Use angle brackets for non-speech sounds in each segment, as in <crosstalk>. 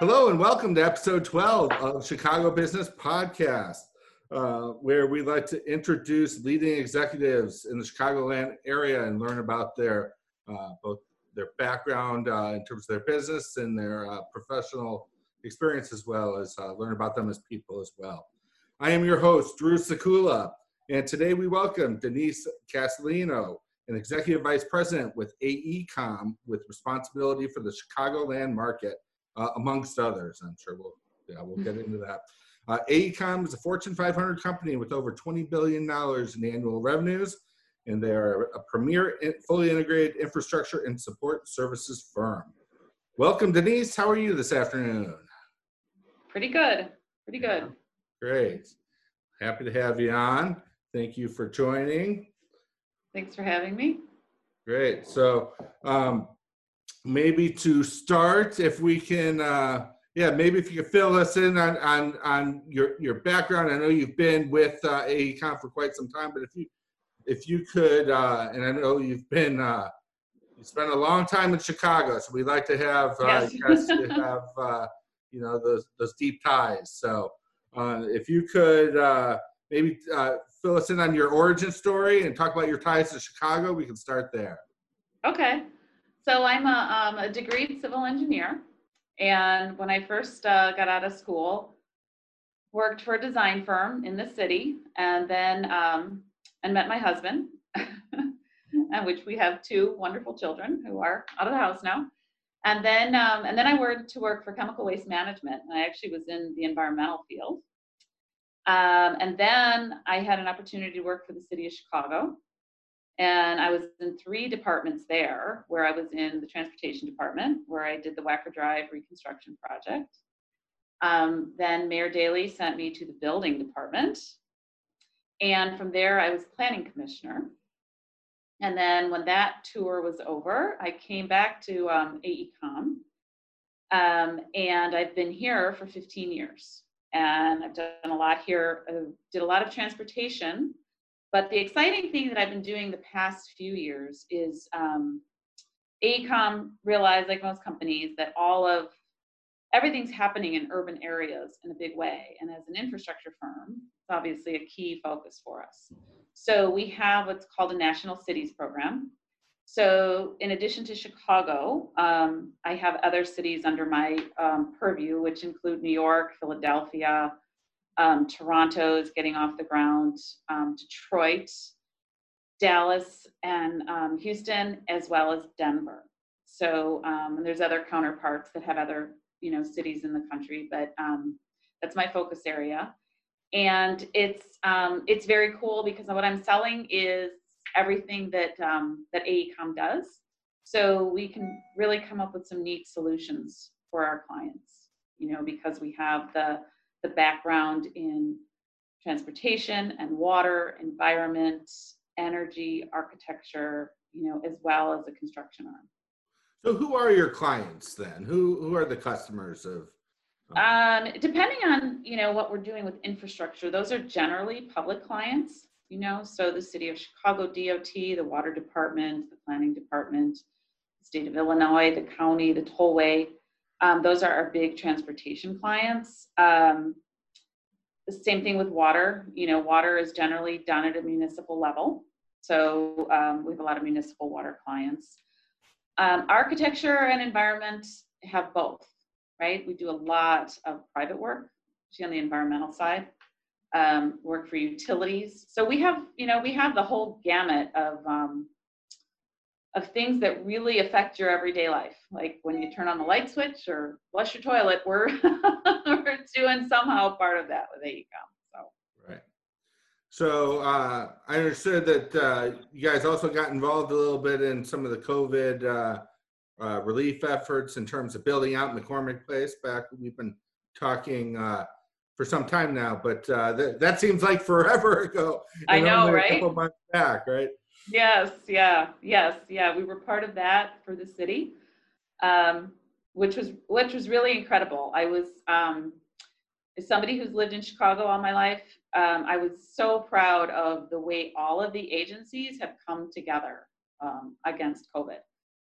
Hello and welcome to episode 12 of Chicago Business Podcast, uh, where we like to introduce leading executives in the Chicagoland area and learn about their uh, both their background uh, in terms of their business and their uh, professional experience, as well as uh, learn about them as people as well. I am your host, Drew Sakula, and today we welcome Denise Casalino, an executive vice president with AECOM with responsibility for the Chicagoland market uh, amongst others. I'm sure we'll yeah we'll get into that. Uh, AECOM is a Fortune 500 company with over 20 billion dollars in annual revenues, and they are a premier, fully integrated infrastructure and support services firm. Welcome, Denise. How are you this afternoon? Pretty good. Pretty good. Great. Happy to have you on. Thank you for joining. Thanks for having me. Great. So, um, maybe to start, if we can, uh, yeah, maybe if you could fill us in on on on your your background. I know you've been with uh, AECOM for quite some time, but if you if you could, uh, and I know you've been uh, you spent a long time in Chicago, so we'd like to have uh, yes. to <laughs> have uh, you know those those deep ties. So uh, if you could uh, maybe uh, fill us in on your origin story and talk about your ties to Chicago, we can start there. Okay. So I'm a, um, a degreed civil engineer, and when I first uh, got out of school, worked for a design firm in the city, and then um, and met my husband, <laughs> and which we have two wonderful children who are out of the house now. And then um, and then I worked to work for chemical waste management, and I actually was in the environmental field. Um, and then I had an opportunity to work for the city of Chicago and I was in three departments there, where I was in the transportation department, where I did the Wacker Drive reconstruction project. Um, then Mayor Daley sent me to the building department. And from there, I was planning commissioner. And then when that tour was over, I came back to um, AECOM. Um, and I've been here for 15 years. And I've done a lot here, I did a lot of transportation but the exciting thing that I've been doing the past few years is um, realized, like most companies, that all of everything's happening in urban areas in a big way. And as an infrastructure firm, it's obviously a key focus for us. So we have what's called a National Cities Program. So in addition to Chicago, um, I have other cities under my um, purview, which include New York, Philadelphia, um, Toronto is getting off the ground, um, Detroit, Dallas, and um, Houston, as well as Denver. So um, there's other counterparts that have other you know cities in the country, but um, that's my focus area. And it's um, it's very cool because what I'm selling is everything that that AECOM does. So we can really come up with some neat solutions for our clients. You know, because we have the the background in transportation and water, environment, energy, architecture, you know, as well as a construction arm. So who are your clients then? Who who are the customers of um, depending on you know what we're doing with infrastructure, those are generally public clients. You know, so the city of Chicago DOT, the water department, the planning department, the state of Illinois, the county, the tollway. Um, those are our big transportation clients. Um, the same thing with water. You know, water is generally done at a municipal level. So um, we have a lot of municipal water clients. Um, architecture and environment have both, right? We do a lot of private work, especially on the environmental side. Um, work for utilities. So we have, you know, we have the whole gamut of um, of things that really affect your everyday life. Like when you turn on the light switch or flush your toilet, we're, <laughs> we're doing somehow part of that with AECOM. So. Right. So uh, I understood that uh, you guys also got involved a little bit in some of the COVID uh, uh relief efforts in terms of building out McCormick Place. Back we've been talking uh, for some time now, but uh, that, that seems like forever <laughs> ago. I know, right? A couple months back, right? Yes, yeah, yes, yeah. We were part of that for the city, um, which was which was really incredible. I was um, as somebody who's lived in Chicago all my life. Um, I was so proud of the way all of the agencies have come together um, against COVID.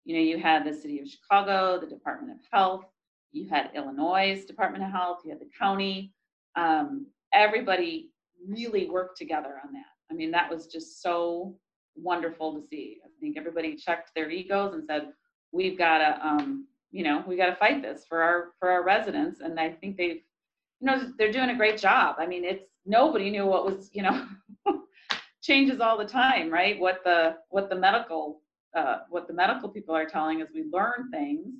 You know, you had the city of Chicago, the Department of Health, you had Illinois Department of Health, you had the county. Um, everybody really worked together on that. I mean, that was just so wonderful to see. I think everybody checked their egos and said, "We've got to, um, you know, we got to fight this for our for our residents." And I think they've, you know, they're doing a great job. I mean, it's nobody knew what was, you know, <laughs> changes all the time, right? What the what the medical uh, what the medical people are telling us, we learn things,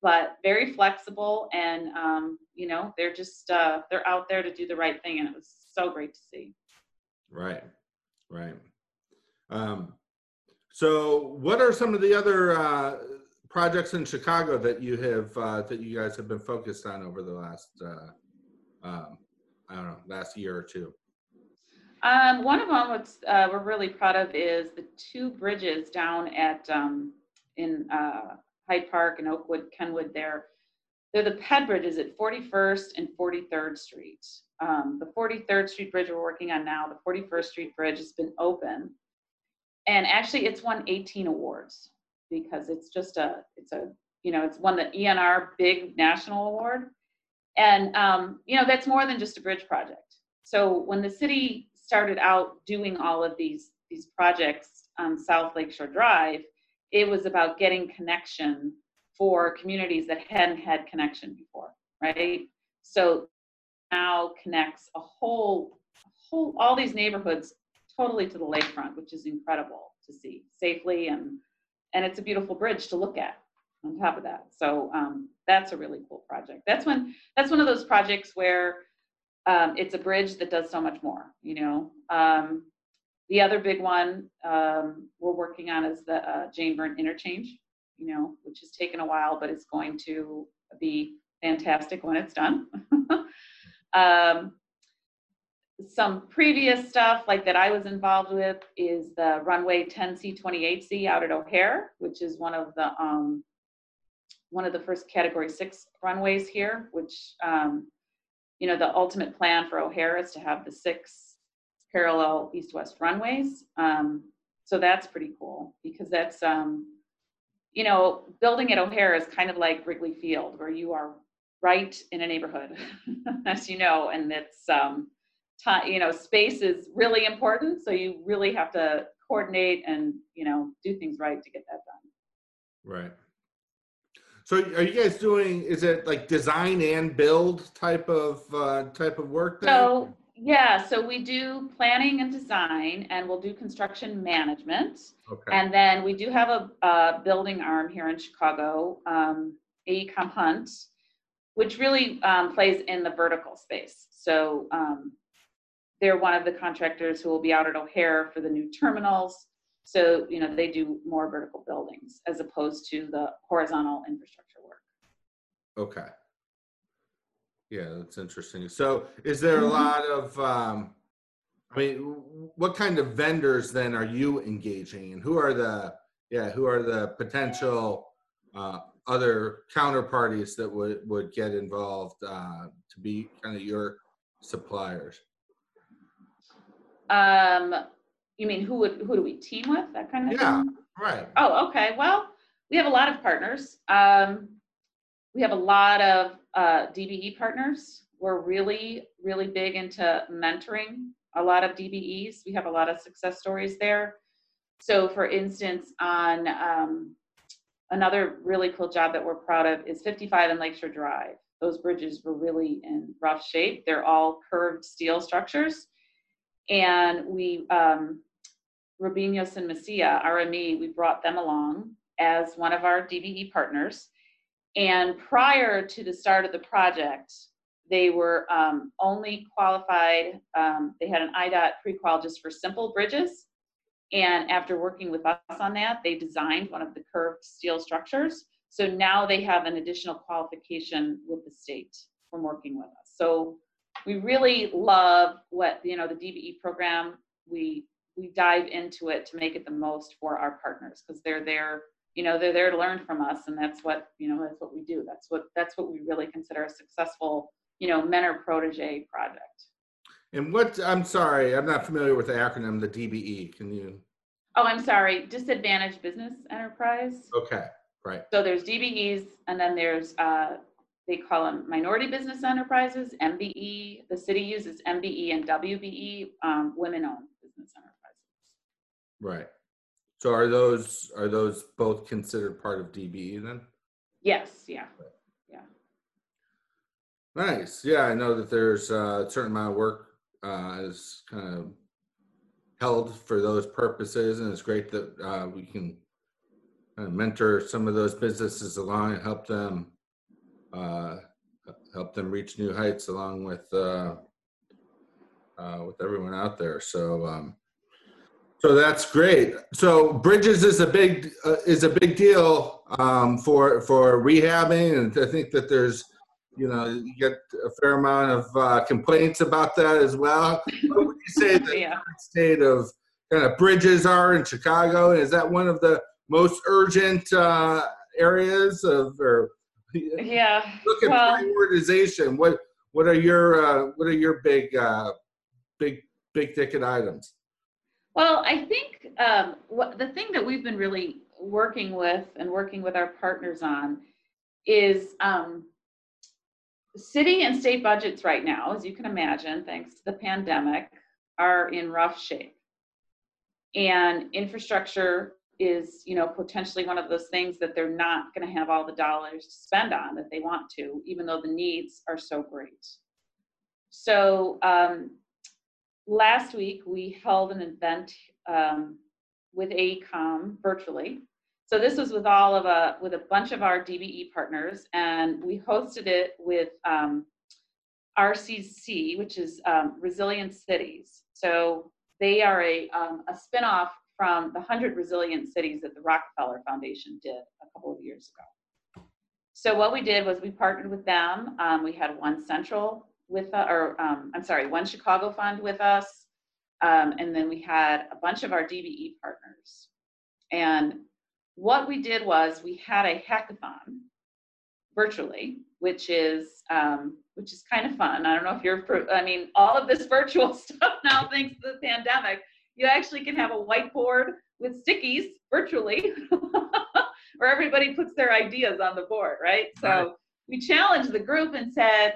but very flexible and um, you know they're just uh, they're out there to do the right thing, and it was so great to see. Right, right. Um, so, what are some of the other uh, projects in Chicago that you have uh, that you guys have been focused on over the last uh, um, I don't know last year or two? Um, one of them, what's uh, we're really proud of, is the two bridges down at um, in uh, Hyde Park and Oakwood, Kenwood. There, they're the ped bridges at 41st and 43rd Street. Um, the 43rd Street bridge we're working on now. The 41st Street bridge has been open, and actually, it's won 18 awards because it's just a it's a you know it's won the ENR Big National Award, and um, you know that's more than just a bridge project. So when the city started out doing all of these these projects on South Lakeshore Drive, it was about getting connection for communities that hadn't had connection before, right? So now connects a whole whole all these neighborhoods totally to the lakefront, which is incredible to see safely and and it's a beautiful bridge to look at on top of that. So um, that's a really cool project. That's when that's one of those projects where um, it's a bridge that does so much more, you know. Um, the other big one um, we're working on is the uh, Jane Byrne interchange, you know, which has taken a while, but it's going to be fantastic when it's done. <laughs> um, some previous stuff like that I was involved with is the runway 10C28C out at O'Hare, which is one of the um, one of the first Category Six runways here, which um, you know, the ultimate plan for O'Hare is to have the six parallel east-west runways. Um, so that's pretty cool because that's, um, you know, building at O'Hare is kind of like Wrigley Field, where you are right in a neighborhood, <laughs> as you know, and it's, um, time, you know, space is really important. So you really have to coordinate and, you know, do things right to get that done. Right. So are you guys doing, is it like design and build type of, uh, type of work then? So, yeah, so we do planning and design and we'll do construction management. Okay, And then we do have a, a building arm here in Chicago, um, AECOM Hunt, which really um, plays in the vertical space. So um, they're one of the contractors who will be out at O'Hare for the new terminals. So, you know, they do more vertical buildings as opposed to the horizontal infrastructure work. okay. Yeah, that's interesting. So is there a lot of, um, I mean, what kind of vendors then are you engaging and who are the, yeah, who are the potential, uh, other counterparties that would, would get involved, uh, to be kind of your suppliers? Um, you mean who would, who do we team with, that kind of Yeah. thing? Right. Oh, okay. Well, we have a lot of partners. Um, we have a lot of uh, DBE partners. We're really, really big into mentoring a lot of DBEs. We have a lot of success stories there. So, for instance, on um, another really cool job that we're proud of is 55 and Lakeshore Drive. Those bridges were really in rough shape. They're all curved steel structures. And we, um, Rubinos and Mesia, RME, we brought them along as one of our DBE partners. And prior to the start of the project, they were um, only qualified, um, they had an IDOT pre-qual just for simple bridges. And after working with us on that, they designed one of the curved steel structures. So now they have an additional qualification with the state from working with us. So we really love what, you know, the DBE program, we we dive into it to make it the most for our partners because they're there you know they're there to learn from us and that's what you know that's what we do that's what that's what we really consider a successful you know mentor protege project And what, I'm sorry, I'm not familiar with the acronym, the DBE. Can you? oh i'm sorry disadvantaged business enterprise Okay, right. so there's dbes and then there's uh, they call them minority business enterprises, MBE. The city uses MBE and WBE, um, women-owned business enterprises. Right. So are those, are those both considered part of DBE then? Yes, yeah. Yeah. Nice. Yeah, I know that there's uh, a certain amount of work uh, is kind of held for those purposes, and it's great that uh, we can kind of mentor some of those businesses along and help them uh, help them reach new heights along with uh, uh, with everyone out there. So. Um, so that's great. So bridges is a big uh, is a big deal um, for for rehabbing, and I think that there's you know, you get a fair amount of uh, complaints about that as well. What would you say <laughs> the Yeah. state of kind of bridges are in Chicago? Is that one of the most urgent uh, areas of, or Yeah, look at well- prioritization? What what are your uh, what are your big uh, big big ticket items? Well, I think um, what the thing that we've been really working with and working with our partners on is um, city and state budgets right now, as you can imagine, thanks to the pandemic, are in rough shape. And infrastructure is, you know, potentially one of those things that they're not going to have all the dollars to spend on that they want to, even though the needs are so great. So um, last week we held an event um, with AECOM virtually. So this was with all of a with a bunch of our DBE partners, and we hosted it with um, RCC, which is um, Resilient Cities. So they are a um, a spinoff from the Hundred Resilient Cities that the Rockefeller Foundation did a couple of years ago. So what we did was we partnered with them. Um, we had one central with, uh, or um, I'm sorry, one Chicago fund with us, um, and then we had a bunch of our DBE partners. And what we did was we had a hackathon virtually, which is um, which is kind of fun. I don't know if you're, I mean, all of this virtual <laughs> stuff now, thanks to the pandemic, you actually can have a whiteboard with stickies virtually, <laughs> where everybody puts their ideas on the board, right? So we challenged the group and said,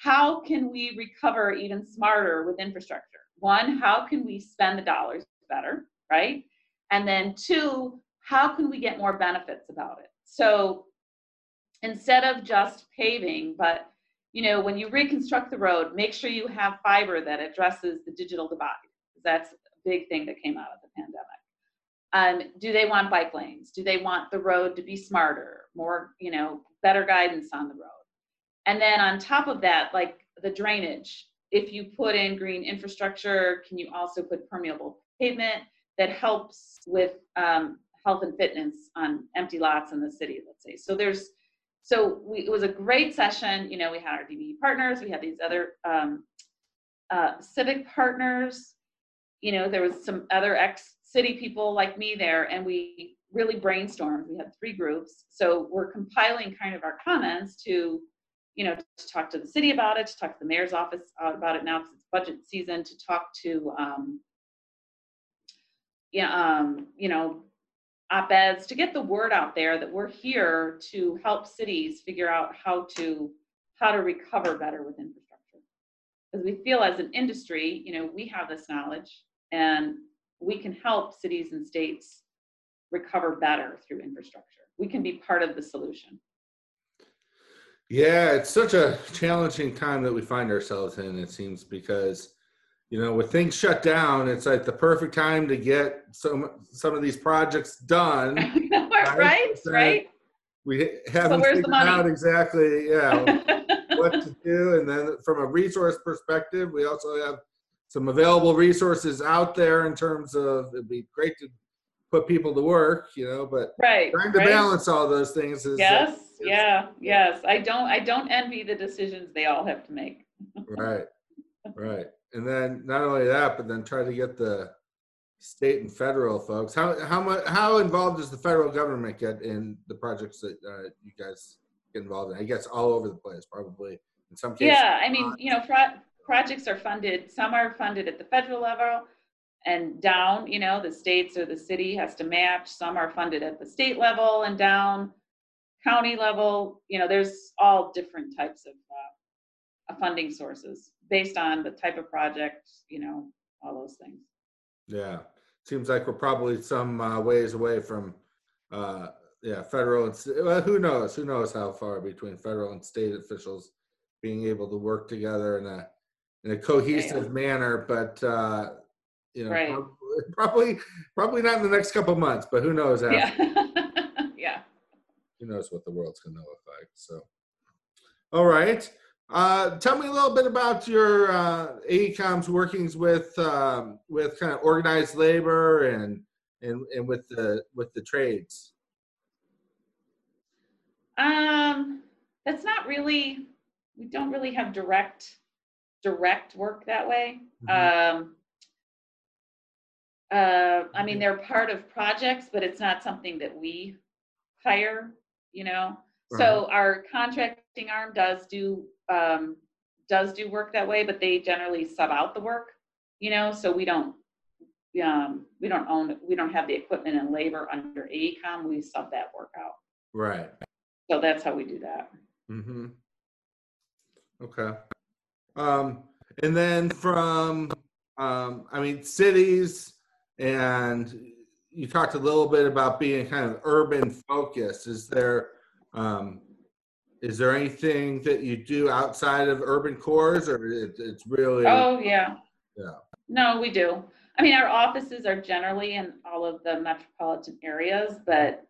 how can we recover even smarter with infrastructure? One, how can we spend the dollars better, right? And then two, how can we get more benefits about it? So instead of just paving, but you know, when you reconstruct the road, make sure you have fiber that addresses the digital divide. That's a big thing that came out of the pandemic. Um, do they want bike lanes? Do they want the road to be smarter, more, you know, better guidance on the road? And then on top of that, like the drainage, if you put in green infrastructure, can you also put permeable pavement that helps with um, health and fitness on empty lots in the city, let's say. So there's, so we, it was a great session. You know, we had our DBE partners, we had these other um, uh, civic partners. You know, there was some other ex-city people like me there, and we really brainstormed. We had three groups, so we're compiling kind of our comments to, you know, to talk to the city about it, to talk to the mayor's office about it now because it's budget season, to talk to, um, yeah, um, you know, op-eds to get the word out there that we're here to help cities figure out how to how to recover better with infrastructure. Because we feel as an industry you know we have this knowledge and we can help cities and states recover better through infrastructure we can be part of the solution Yeah, it's such a challenging time that we find ourselves in, it seems, because, you know, with things shut down, it's like the perfect time to get some some of these projects done. <laughs> right uh, right We haven't the figured money? out exactly, yeah, <laughs> what to do. And then from a resource perspective, we also have some available resources out there in terms of, it'd be great to put people to work, you know, but right trying to right. balance all those things is. uh, yes yeah yes i don't i don't envy the decisions they all have to make <laughs> Right, right. And then not only that, but then try to get the state and federal folks. How how much how involved does the federal government get in the projects that uh, you guys get involved in? I guess all over the place, probably in some cases. Yeah, I mean, you know, pro- projects are funded, some are funded at the federal level and down, you know, the states or the city has to match. Some are funded at the state level and down. county level, you know, there's all different types of uh, uh, funding sources based on the type of project, you know, all those things. Yeah, seems like we're probably some uh, ways away from, uh, yeah, federal and, well, who knows? Who knows how far between federal and state officials being able to work together in a, in a cohesive manner, but, uh, you know, Right. <laughs> probably, probably not in the next couple months, but who knows? after. Yeah. <laughs> Yeah. who knows what the world's going to look like. So, all right. Uh, tell me a little bit about your uh, AECOM's workings with um, with kind of organized labor and and and with the with the trades. Um, that's not really, we don't really have direct, direct work that way. Um, uh, I mean, they're part of projects, but it's not something that we hire, you know? So our contracting arm does do, um, does do work that way, but they generally sub out the work, you know, so we don't, um, we don't own, we don't have the equipment and labor under AECOM, we sub that work out. Right. So that's how we do that. Mm-hmm. Okay. Um, and then from, um, I mean, cities, and you talked a little bit about being kind of urban focused. Is there, um, is there anything that you do outside of urban cores, or it, it's really? Oh, yeah. Yeah. No, we do. I mean, our offices are generally in all of the metropolitan areas, but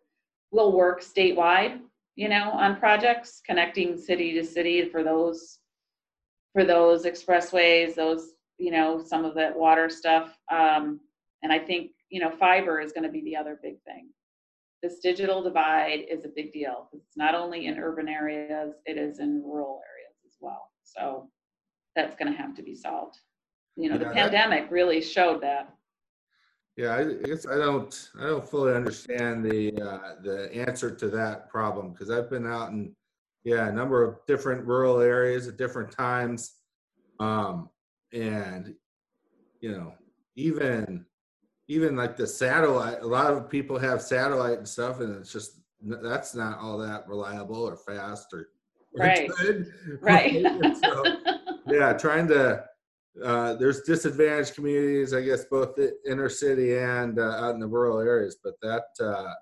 we'll work statewide, you know, on projects connecting city to city for those, for those expressways, those, you know, some of that water stuff. Um, and I think, you know, fiber is gonna be the other big thing. This digital divide is a big deal. It's not only in urban areas, it is in rural areas as well. So that's gonna have to be solved. You know, the Yeah, that- pandemic really showed that. Yeah, I I guess I don't, I don't fully understand the, uh, the answer to that problem, because I've been out in, yeah, a number of different rural areas at different times. Um, and, you know, even, even like the satellite, a lot of people have satellite and stuff, and it's just, that's not all that reliable or fast or. or Right. good. <laughs> Right. So, yeah, trying to, uh, there's disadvantaged communities, I guess, both the inner city and uh, out in the rural areas, but that, uh,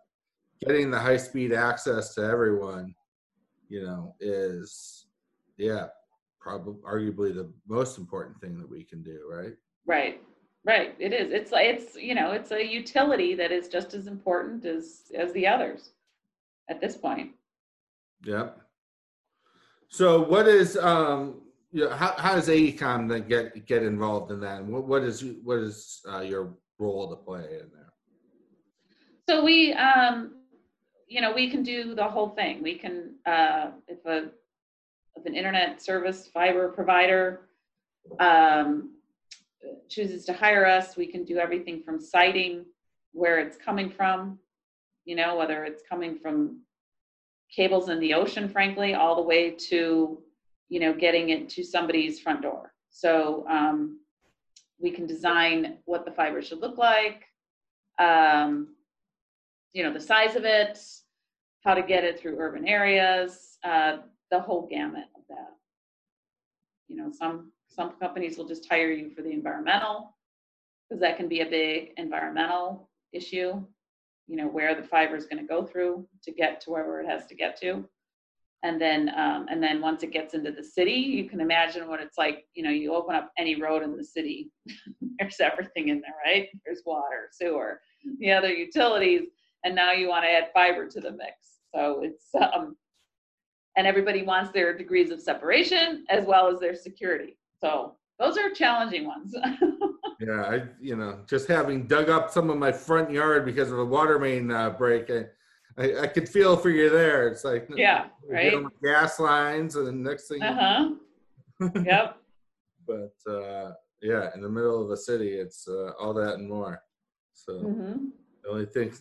getting the high speed access to everyone, you know, is, yeah, probably arguably the most important thing that we can do, right? Right, right. It is. It's it's, you know, it's a utility that is just as important as, as the others at this point. Yep. So what is, um, you know, how, how does AECOM then get, get involved in that? And what, what is, what is, uh, your role to play in there? So we, um, you know, we can do the whole thing. We can, uh, if a, if an internet service fiber provider, um, chooses to hire us, we can do everything from siting where it's coming from, you know, whether it's coming from cables in the ocean, frankly, all the way to, you know, getting it to somebody's front door. So, um, we can design what the fiber should look like, um, you know, the size of it, how to get it through urban areas, uh, the whole gamut of that. You know, some, some companies will just hire you for the environmental, because that can be a big environmental issue. You know, where the fiber is gonna go through to get to wherever it has to get to. And then, um, and then once it gets into the city, you can imagine what it's like, you know, you open up any road in the city, <laughs> there's everything in there, right? There's water, sewer, the other utilities, and now you want to add fiber to the mix. So it's, um, and everybody wants their degrees of separation as well as their security. So those are challenging ones. <laughs> Yeah, I, you know, just having dug up some of my front yard because of a water main uh, break, I, I, I could feel for you there. It's like, Yeah, right? gas lines, and the next thing, Uh huh. <laughs> Yep. <laughs> but uh, yeah, in the middle of a city, it's uh, all that and more. So hmm the only thing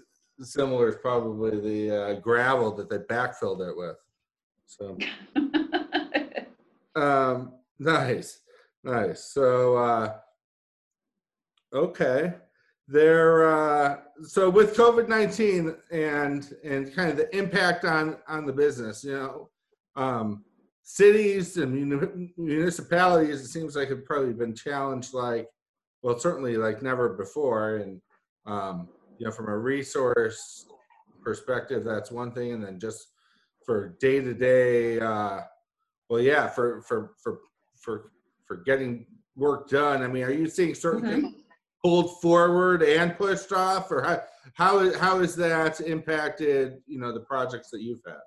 similar is probably the uh, gravel that they backfilled it with. So <laughs> um, nice, nice. So uh, okay, there uh, so with covid-19 and and kind of the impact on on the business you know um, cities and muni- municipalities it seems like have probably been challenged like well certainly like never before and um, you know from a resource perspective that's one thing and then just for day to day uh well yeah for for for for for getting work done i mean are you seeing certain Mhm. things pulled forward and pushed off or how how is how has that impacted you know the projects that you've had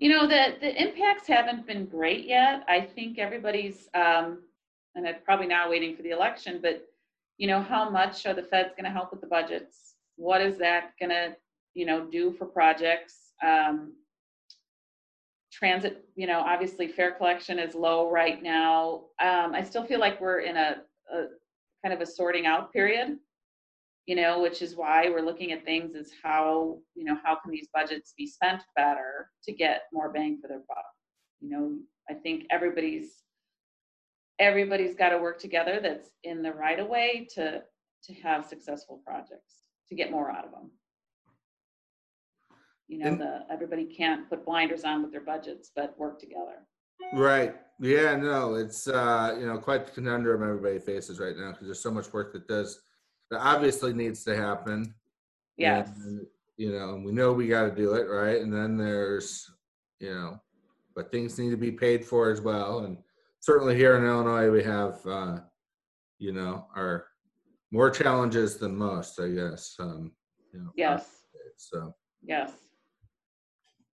You know, the, the impacts haven't been great yet. I think everybody's, um, and it's probably now waiting for the election, but you know, how much are the feds gonna help with the budgets? What is that gonna, you know, do for projects? Um, transit, you know, obviously fare collection is low right now. Um, I still feel like we're in a, a kind of a sorting out period you know, which is why we're looking at things as how, you know, how can these budgets be spent better to get more bang for their buck? You know, I think everybody's everybody's got to work together that's in the right of way to to have successful projects, to get more out of them. You know, And- the everybody can't put blinders on with their budgets, but work together. right yeah no it's uh you know quite the conundrum everybody faces right now because there's so much work that does that obviously needs to happen Yes. And, you know, and we know we got to do it, right? And then there's, you know, but things need to be paid for as well. And certainly here in Illinois, we have, uh, you know, our more challenges than most, I guess. Um, you know, Yes. So, Yes.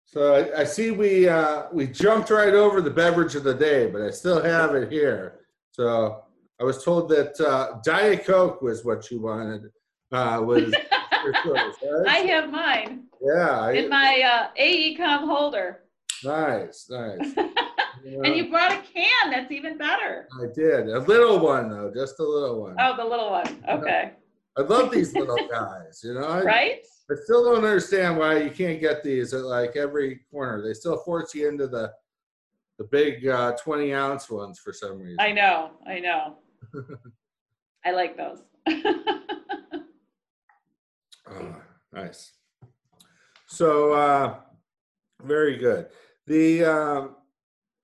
so I, I see we uh, we jumped right over the beverage of the day, but I still have it here. So I was told that uh, Diet Coke was what you wanted. Uh, was <laughs> choice, right? I have mine Yeah. I- in my uh, AECOM holder. Nice, nice. <laughs> And you brought a can. That's even better. I did. A little one though, just a little one. Oh, the little one. Okay. I love these little <laughs> guys, you know. I, Right? I still don't understand why you can't get these at like every corner. They still force you into the the big uh, 20 ounce ones for some reason. I know. I know. <laughs> I like those. Oh, <laughs> nice. So, uh, very good. The um,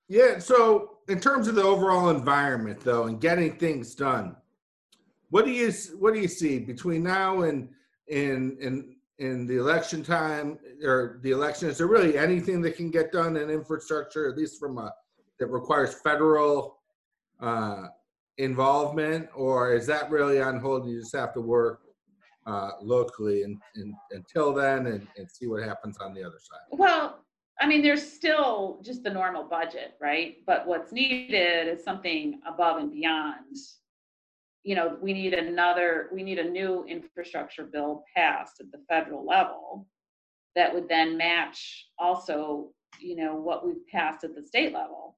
yeah. So, in terms of the overall environment, though, and getting things done, what do you what do you see between now and in in in the election time or the election? Is there really anything that can get done in infrastructure, at least from a that requires federal uh, involvement, or is that really on hold? You just have to work uh, locally and, and, until then and, and see what happens on the other side. well, I mean, there's still just the normal budget, right? But what's needed is something above and beyond. You know, we need another, we need a new infrastructure bill passed at the federal level that would then match also, you know, what we've passed at the state level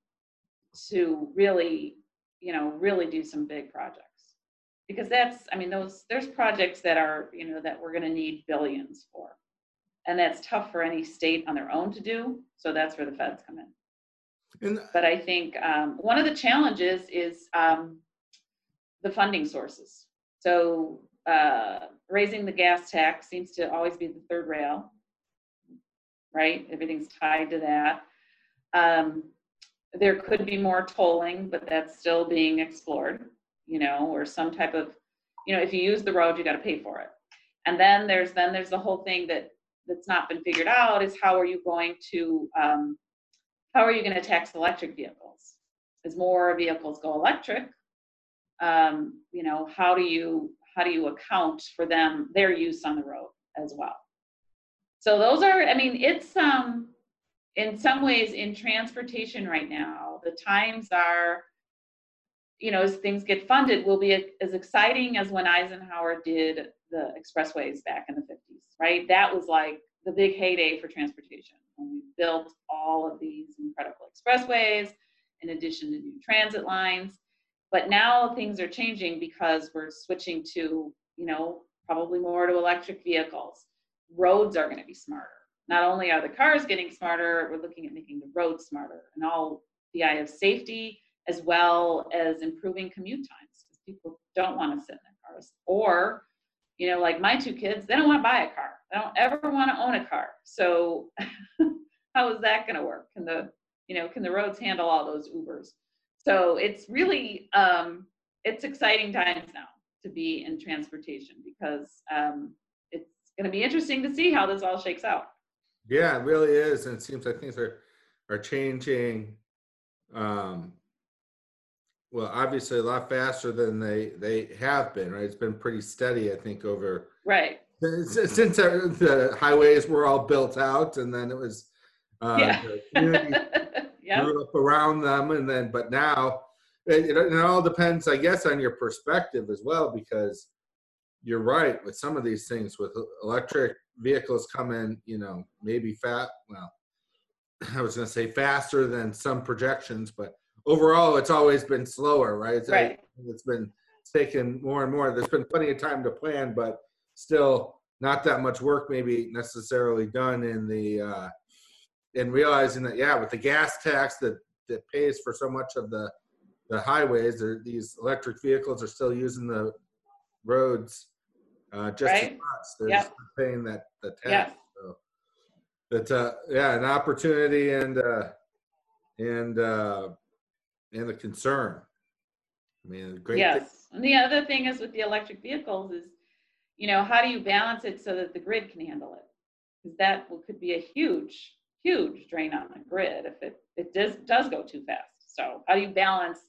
to really, you know, really do some big projects. Because that's, I mean, those, there's projects that are, you know, that we're gonna need billions for. And that's tough for any state on their own to do, so that's where the feds come in. And But I think um, one of the challenges is um, the funding sources. So uh, raising the gas tax seems to always be the third rail, right? Everything's tied to that. Um, there could be more tolling, but that's still being explored, you know, or some type of, you know, if you use the road, you got to pay for it. And then there's then there's the whole thing that that's not been figured out is how are you going to um, how are you going to tax electric vehicles? As more vehicles go electric, um, you know, how do you how do you account for them their use on the road as well? So those are, I mean, it's um, in some ways in transportation right now. The times are, you know, as things get funded, will be as exciting as when Eisenhower did the expressways back in the 50s, right? That was like the big heyday for transportation when we built all of these incredible expressways in addition to new transit lines. But now things are changing because we're switching to, you know, probably more to electric vehicles. Roads are going to be smarter. Not only are the cars getting smarter, we're looking at making the roads smarter and all the eye of safety as well as improving commute times because people don't want to sit in their cars. Or, you know, like my two kids, they don't want to buy a car. They don't ever want to own a car. So <laughs> how is that going to work? Can the, you know, can the roads handle all those Ubers? So it's really, um, it's exciting times now to be in transportation because um, it's going to be interesting to see how this all shakes out. Yeah, it really is, and it seems like things are are changing. Um, well, obviously a lot faster than they they have been. Right, it's been pretty steady, I think, over right since, since the highways were all built out, and then it was uh, yeah. the community <laughs> yeah. grew up around them, and then but now it, it, it all depends, I guess, on your perspective as well, because you're right with some of these things with electric vehicles coming, you know, maybe fat. Well, <clears throat> I was going to say faster than some projections, but overall, it's always been slower, right? It's, Right. it's been taken more and more. There's been plenty of time to plan, but still not that much work maybe necessarily done in the uh, in realizing that yeah, with the gas tax that that pays for so much of the the highways, there, these electric vehicles are still using the roads uh, just Right. much. They're Yep. just paying that the tax. Yes. So it's uh yeah, an opportunity and uh and uh and the concern. I mean, great thing- Yes. And the other thing is with the electric vehicles is, you know, how do you balance it so that the grid can handle it? Because that will- could be a huge, huge drain on the grid if it, it does, does go too fast. So how do you balance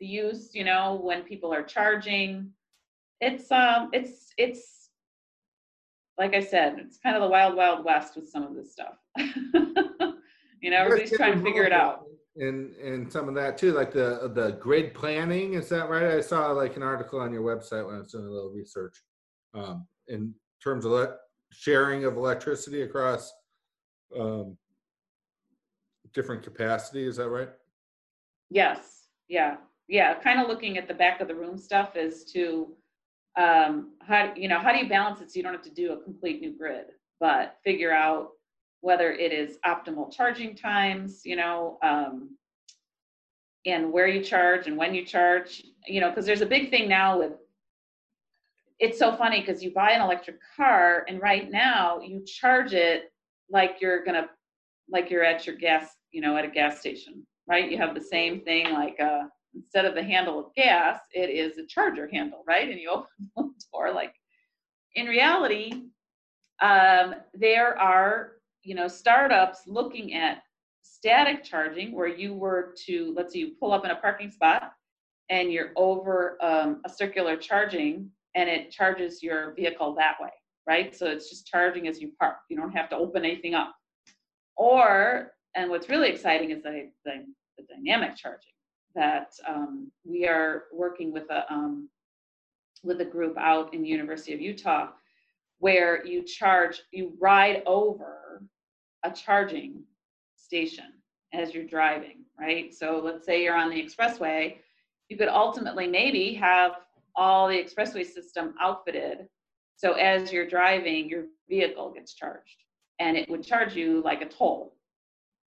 the use, you know, when people are charging? It's, um, it's, it's, like I said, it's kind of the wild, wild west with some of this stuff. <laughs> You know, everybody's trying to figure it out. In and some of that too, like the the grid planning. Is that right? I saw like an article on your website when I was doing a little research um, in terms of le- sharing of electricity across um, different capacity. Is that right? Yes, yeah, yeah, kind of looking at the back of the room stuff is to, um, how, you know, how do you balance it so you don't have to do a complete new grid? But figure out whether it is optimal charging times, you know, um, and where you charge and when you charge, you know, because there's a big thing now with, it's so funny because you buy an electric car and right now you charge it like you're gonna, like you're at your gas, you know, at a gas station right? You have the same thing like uh, instead of the handle of gas, it is a charger handle, right? And you <laughs> open the door. Like in reality, um, there are you know startups looking at static charging where you were to let's say you pull up in a parking spot and you're over um, a circular charging and it charges your vehicle that way right? So it's just charging as you park. You don't have to open anything up. Or and what's really exciting is the, the, the dynamic charging that um, we are working with a um, with a group out in the University of Utah where you charge you ride over a charging station as you're driving right so let's say you're on the expressway you could ultimately maybe have all the expressway system outfitted so as you're driving your vehicle gets charged and it would charge you like a toll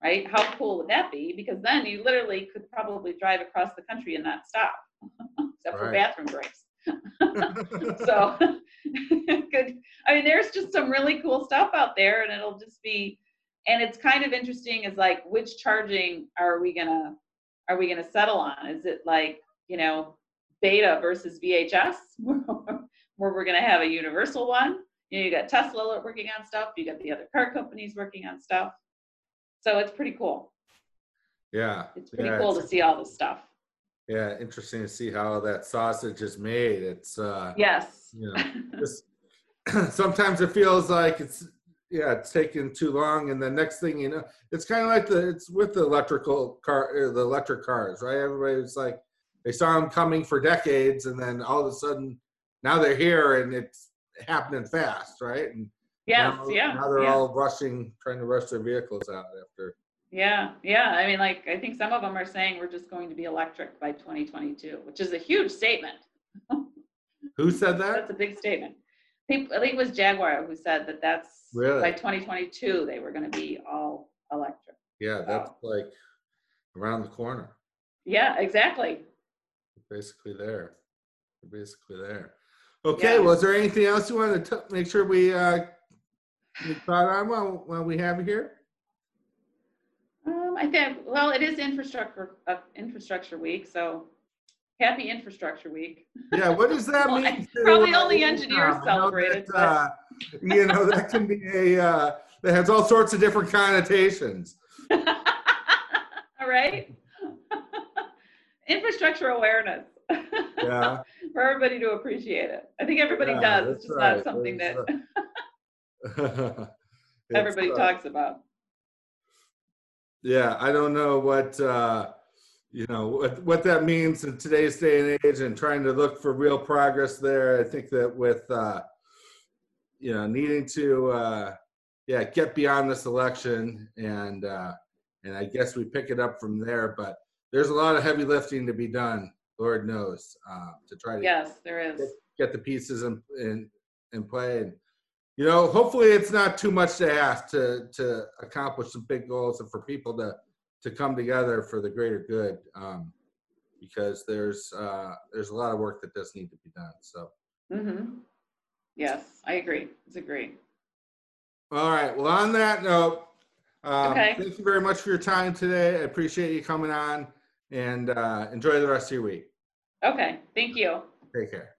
right? How cool would that be? Because then you literally could probably drive across the country and not stop, <laughs> except for bathroom breaks. <laughs> so, <laughs> good. I mean, there's just some really cool stuff out there, and it'll just be, and it's kind of interesting. Is like, which charging are we gonna are we gonna settle on? Is it like you know, beta versus VHS, <laughs> where we're gonna have a universal one? You know, you got Tesla working on stuff. You got the other car companies working on stuff. So it's pretty cool. yeah. It's pretty yeah, cool it's- to see all this stuff. Yeah, interesting to see how that sausage is made. It's uh, Yes. you know, <laughs> just <clears throat> sometimes it feels like it's yeah, it's taking too long, and the next thing you know, it's kind of like the it's with the electrical car, uh, the electric cars, right? Everybody's like they saw them coming for decades, and then all of a sudden now they're here, and it's happening fast, right? And yes. now, yeah. now they're yeah. all rushing, trying to rush their vehicles out after. Yeah. Yeah. I mean, like, I think some of them are saying we're just going to be electric by 2022, which is a huge statement. <laughs> Who said that? That's a big statement. People, I think it was Jaguar who said that that's Really? by 2022 they were going to be all electric. Yeah, that's like around the corner. Yeah. Exactly. basically there. They're basically there. Okay, Yeah. well, there anything else you wanted to t- make sure we, uh, we thought on while, while we have here? Um, I think, well, it is infrastructure, uh, infrastructure week, so happy infrastructure week. Yeah, what does that <laughs> Well, mean? to, probably only engineers I know celebrated, that, uh, You know, that can be a, uh, that has all sorts of different connotations. <laughs> All right. <laughs> Infrastructure awareness. Yeah. For everybody to appreciate it. I think everybody Yeah, does. It's just right. not something that uh, everybody talks about. Yeah, I don't know what, uh, you know, what, what that means in today's day and age and trying to look for real progress there. I think that with, uh, you know, needing to, uh, yeah, get beyond this election and, uh, and I guess we pick it up from there, but there's a lot of heavy lifting to be done, Lord knows, uh, to try to Yes, there is. get the pieces in, in, in play. And, you know, hopefully it's not too much to ask to, to accomplish some big goals and for people to, to come together for the greater good. Um, because there's, uh, there's a lot of work that does need to be done. So, Mm-hmm. Yes, I agree. It's agree. all right. Well, on that note, um, Okay. thank you very much for your time today. I appreciate you coming on and, uh, enjoy the rest of your week. Okay, thank you. Take care.